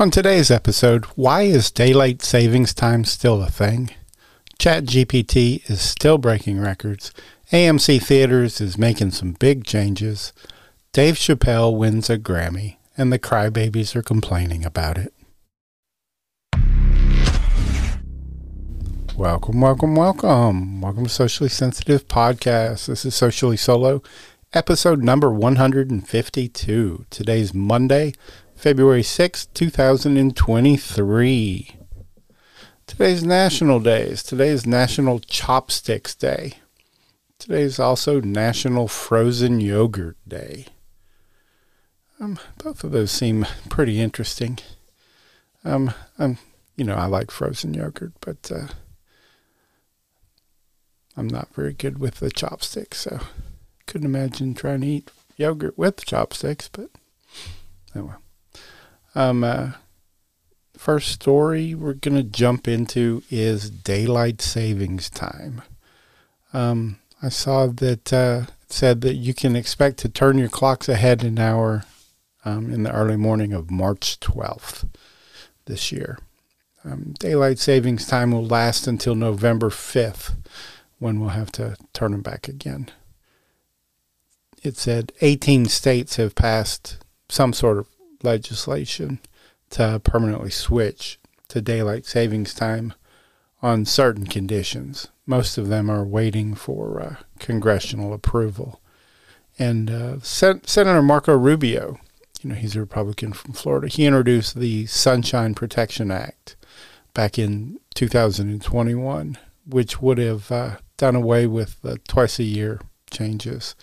On today's episode, why is daylight savings time still a thing? ChatGPT is still breaking records. AMC Theaters is making some big changes. Dave Chappelle wins a Grammy, and the crybabies are complaining about it. Welcome, welcome, welcome. Welcome to Socially Sensitive Podcast. This is Socially Solo, episode number 152. Today's Monday, February 6th, 2023. Today's national days. Today is National Chopsticks Day. Today is also National Frozen Yogurt Day. Um, both of those seem pretty interesting. Um, um, you know, I like frozen yogurt, but uh, I'm not very good with the chopsticks, so couldn't imagine trying to eat yogurt with chopsticks, but oh well. Um, uh, first story we're going to jump into is daylight savings time. Um, I saw that uh, said that you can expect to turn your clocks ahead an hour um, in the early morning of March 12th this year. Um, daylight savings time will last until November 5th, when we'll have to turn them back again. It said 18 states have passed some sort of legislation to permanently switch to daylight savings time on certain conditions. Most of them are waiting for uh, congressional approval. And uh, Sen- Senator Marco Rubio, you know, he's a Republican from Florida, he introduced the Sunshine Protection Act back in 2021, which would have uh, done away with the twice a year changes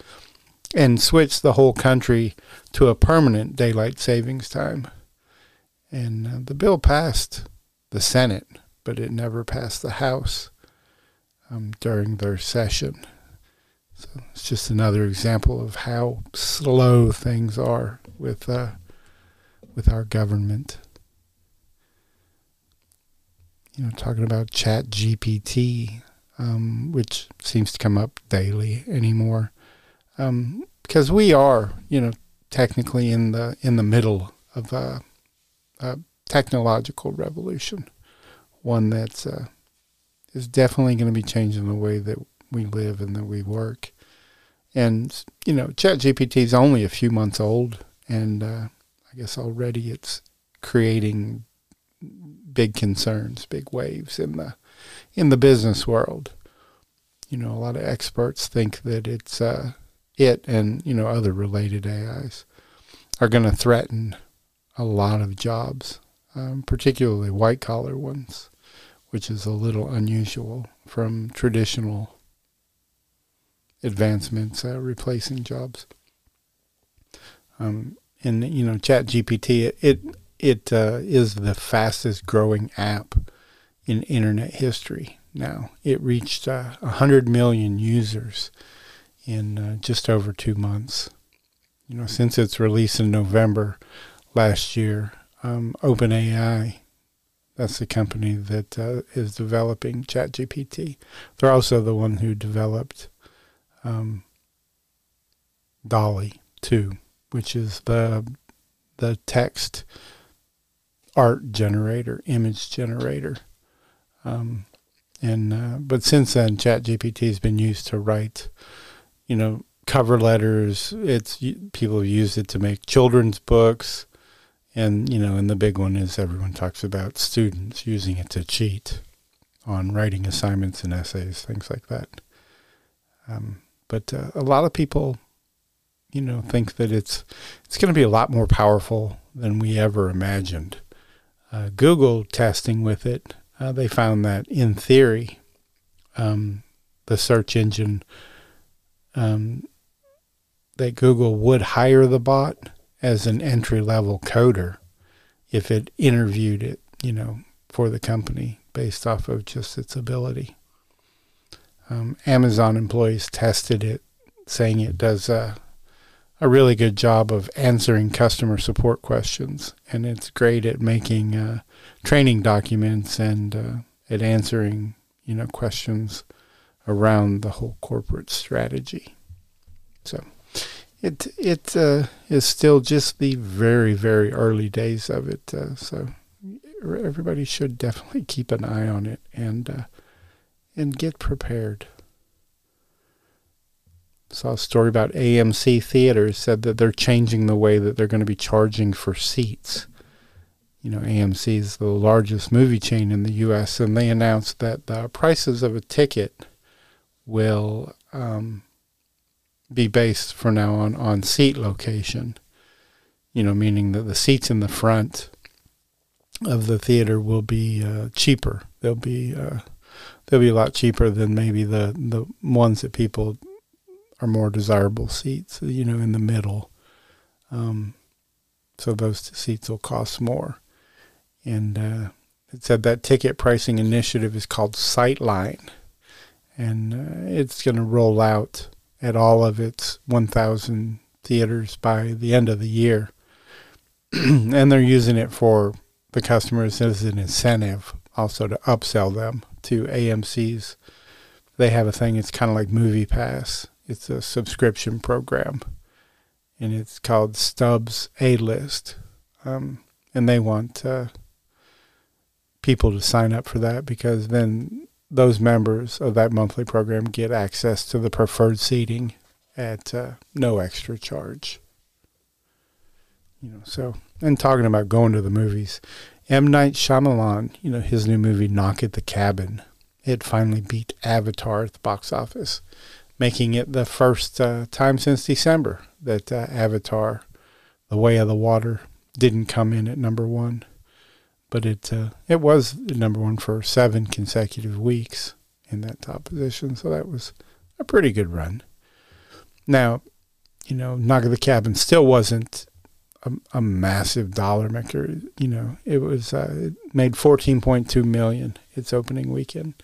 and switched the whole country to a permanent daylight savings time. And uh, the bill passed the Senate, but it never passed the House um, during their session. So it's just another example of how slow things are with uh, with our government. You know, talking about Chat GPT, um, which seems to come up daily anymore um, because we are, you know, technically in the in the middle of a, a technological revolution, one that's uh, is definitely going to be changing the way that we live and that we work. And you know, ChatGPT is only a few months old, and uh, I guess already it's creating big concerns, big waves in the in the business world. You know, a lot of experts think that it's uh, it and you know other related AIs are going to threaten a lot of jobs, um, particularly white collar ones, which is a little unusual from traditional advancements uh, replacing jobs. Um, and you know, Chat GPT it it, it uh, is the fastest growing app in internet history now. It reached uh, 100 million users in uh, just over two months. You know, since its release in November last year, um, OpenAI, that's the company that uh, is developing ChatGPT. They're also the one who developed um, DALL-E 2, which is the the text art generator, image generator. Um, and uh, but since then, ChatGPT has been used to write you know, cover letters. It's people have used it to make children's books, and you know, and the big one is everyone talks about students using it to cheat on writing assignments and essays, things like that. Um, but uh, a lot of people, you know, think that it's it's going to be a lot more powerful than we ever imagined. Uh, Google testing with it, uh, they found that in theory, um, the search engine um, that Google would hire the bot as an entry level coder if it interviewed it, you know, for the company based off of just its ability. Um, Amazon employees tested it, saying it does a, a really good job of answering customer support questions, and it's great at making uh, training documents and uh, at answering, you know, questions around the whole corporate strategy. So, it it uh, is still just the very very early days of it. Uh, so everybody should definitely keep an eye on it and uh, and get prepared. Saw a story about AMC theaters said that they're changing the way that they're going to be charging for seats. You know, AMC is the largest movie chain in the U.S., and they announced that the prices of a ticket will um, be based from now on on seat location. You know, meaning that the seats in the front of the theater will be uh, cheaper. They'll be uh, they'll be a lot cheaper than maybe the the ones that people are more desirable seats. You know, in the middle. Um, so those seats will cost more. And uh, it said that ticket pricing initiative is called Sightline, and uh, it's going to roll out at all of its 1,000 theaters by the end of the year. and they're using it for the customers as an incentive also to upsell them to AMC's. They have a thing, it's kind of like Movie Pass, it's a subscription program, and it's called Stubs A List. Um, and they want uh, people to sign up for that because then those members of that monthly program get access to the preferred seating at uh, no extra charge. You know, so and talking about going to the movies, M Night Shyamalan, you know, his new movie Knock at the Cabin, it finally beat Avatar at the box office, making it the first uh, time since December that uh, Avatar, The Way of the Water, didn't come in at number one but it uh, it was number one for seven consecutive weeks in that top position. So that was a pretty good run. Now, you know, Knock at the Cabin still wasn't a, a massive dollar maker. You know, it was uh, it made fourteen point two million its opening weekend,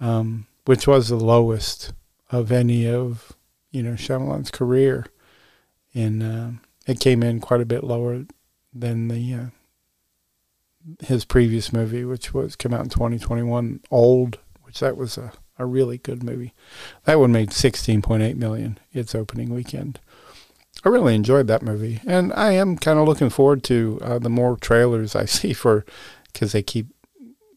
um, which was the lowest of any of you know Shyamalan's career, and uh, it came in quite a bit lower than the uh, his previous movie, which was come out in 2021, Old, which that was a, a really good movie. That one made 16.8 million its opening weekend. I really enjoyed that movie, and I am kind of looking forward to uh, the more trailers I see for because they keep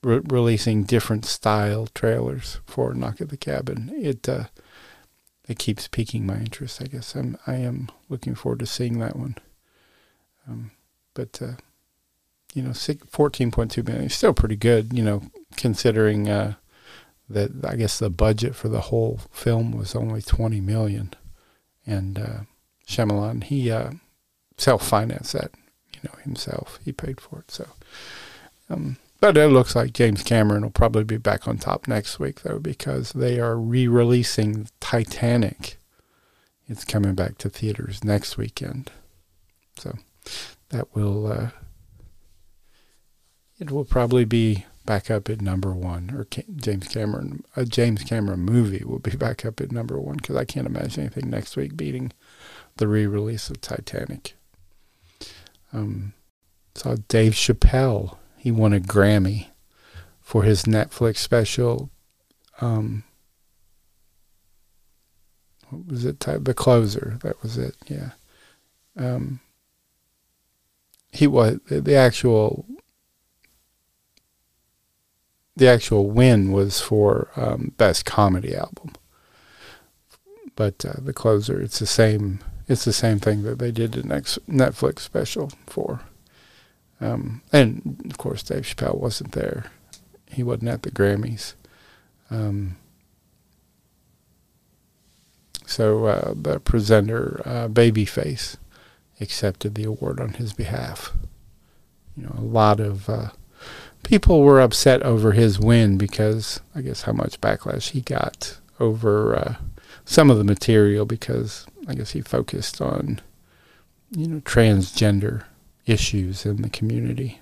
re- releasing different style trailers for Knock at the Cabin. It uh, it keeps piquing my interest. I guess I'm I am looking forward to seeing that one. Um, but uh, you know, 14.2 million is still pretty good, you know, considering uh, that I guess the budget for the whole film was only 20 million. And uh, Shyamalan, he uh, self-financed that, you know, himself. He paid for it. So, um, but it looks like James Cameron will probably be back on top next week, though, because they are re-releasing Titanic. It's coming back to theaters next weekend. So that will uh, it will probably be back up at number one, or James Cameron, a James Cameron movie will be back up at number one because I can't imagine anything next week beating the re-release of Titanic. Um, saw Dave Chappelle. He won a Grammy for his Netflix special. Um, what was it? The Closer. That was it. Yeah. Um, he was the actual the actual win was for um, best comedy album. But uh, the closer, it's the same. It's the same thing that they did the next Netflix special for. Um, and of course, Dave Chappelle wasn't there. He wasn't at the Grammys. Um, so uh, the presenter, uh, Babyface, accepted the award on his behalf. You know, a lot of uh, people were upset over his win because I guess how much backlash he got over uh, some of the material because I guess he focused on you know transgender issues in the community.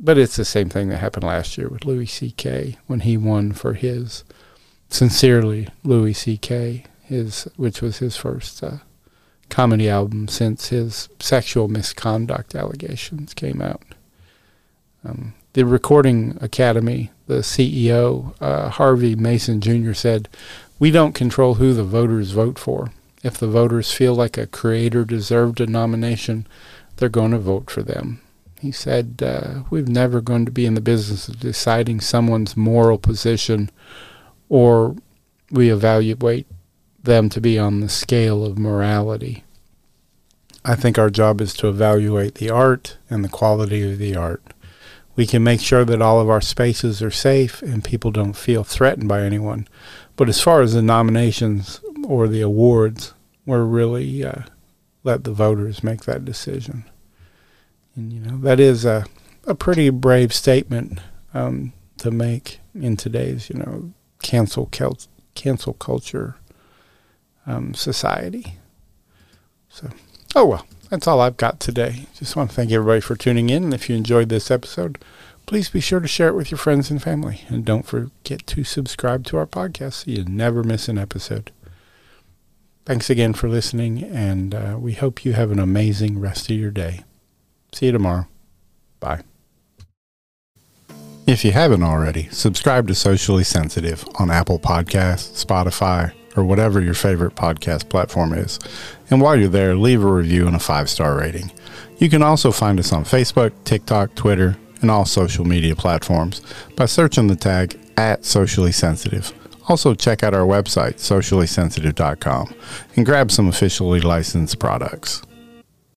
But it's the same thing that happened last year with Louis C.K. when he won for his sincerely Louis C.K. his which was his first uh, comedy album since his sexual misconduct allegations came out. Um, the Recording Academy, the CEO, uh, Harvey Mason Jr., said, We don't control who the voters vote for. If the voters feel like a creator deserved a nomination, they're going to vote for them. He said, uh, We're never going to be in the business of deciding someone's moral position or we evaluate them to be on the scale of morality. I think our job is to evaluate the art and the quality of the art. We can make sure that all of our spaces are safe and people don't feel threatened by anyone. But as far as the nominations or the awards, we're really uh, let the voters make that decision. And you know that is a a pretty brave statement um, to make in today's you know cancel cancel culture um, society. So, oh well, that's all I've got today. Just want to thank everybody for tuning in. If you enjoyed this episode, please be sure to share it with your friends and family. And don't forget to subscribe to our podcast so you never miss an episode. Thanks again for listening, and uh, we hope you have an amazing rest of your day. See you tomorrow. Bye. If you haven't already, subscribe to Socially Sensitive on Apple Podcasts, Spotify, or whatever your favorite podcast platform is. And while you're there, leave a review and a five star rating. You can also find us on Facebook, TikTok, Twitter, and all social media platforms by searching the tag at socially sensitive. Also, check out our website, sociallysensitive.com, and grab some officially licensed products.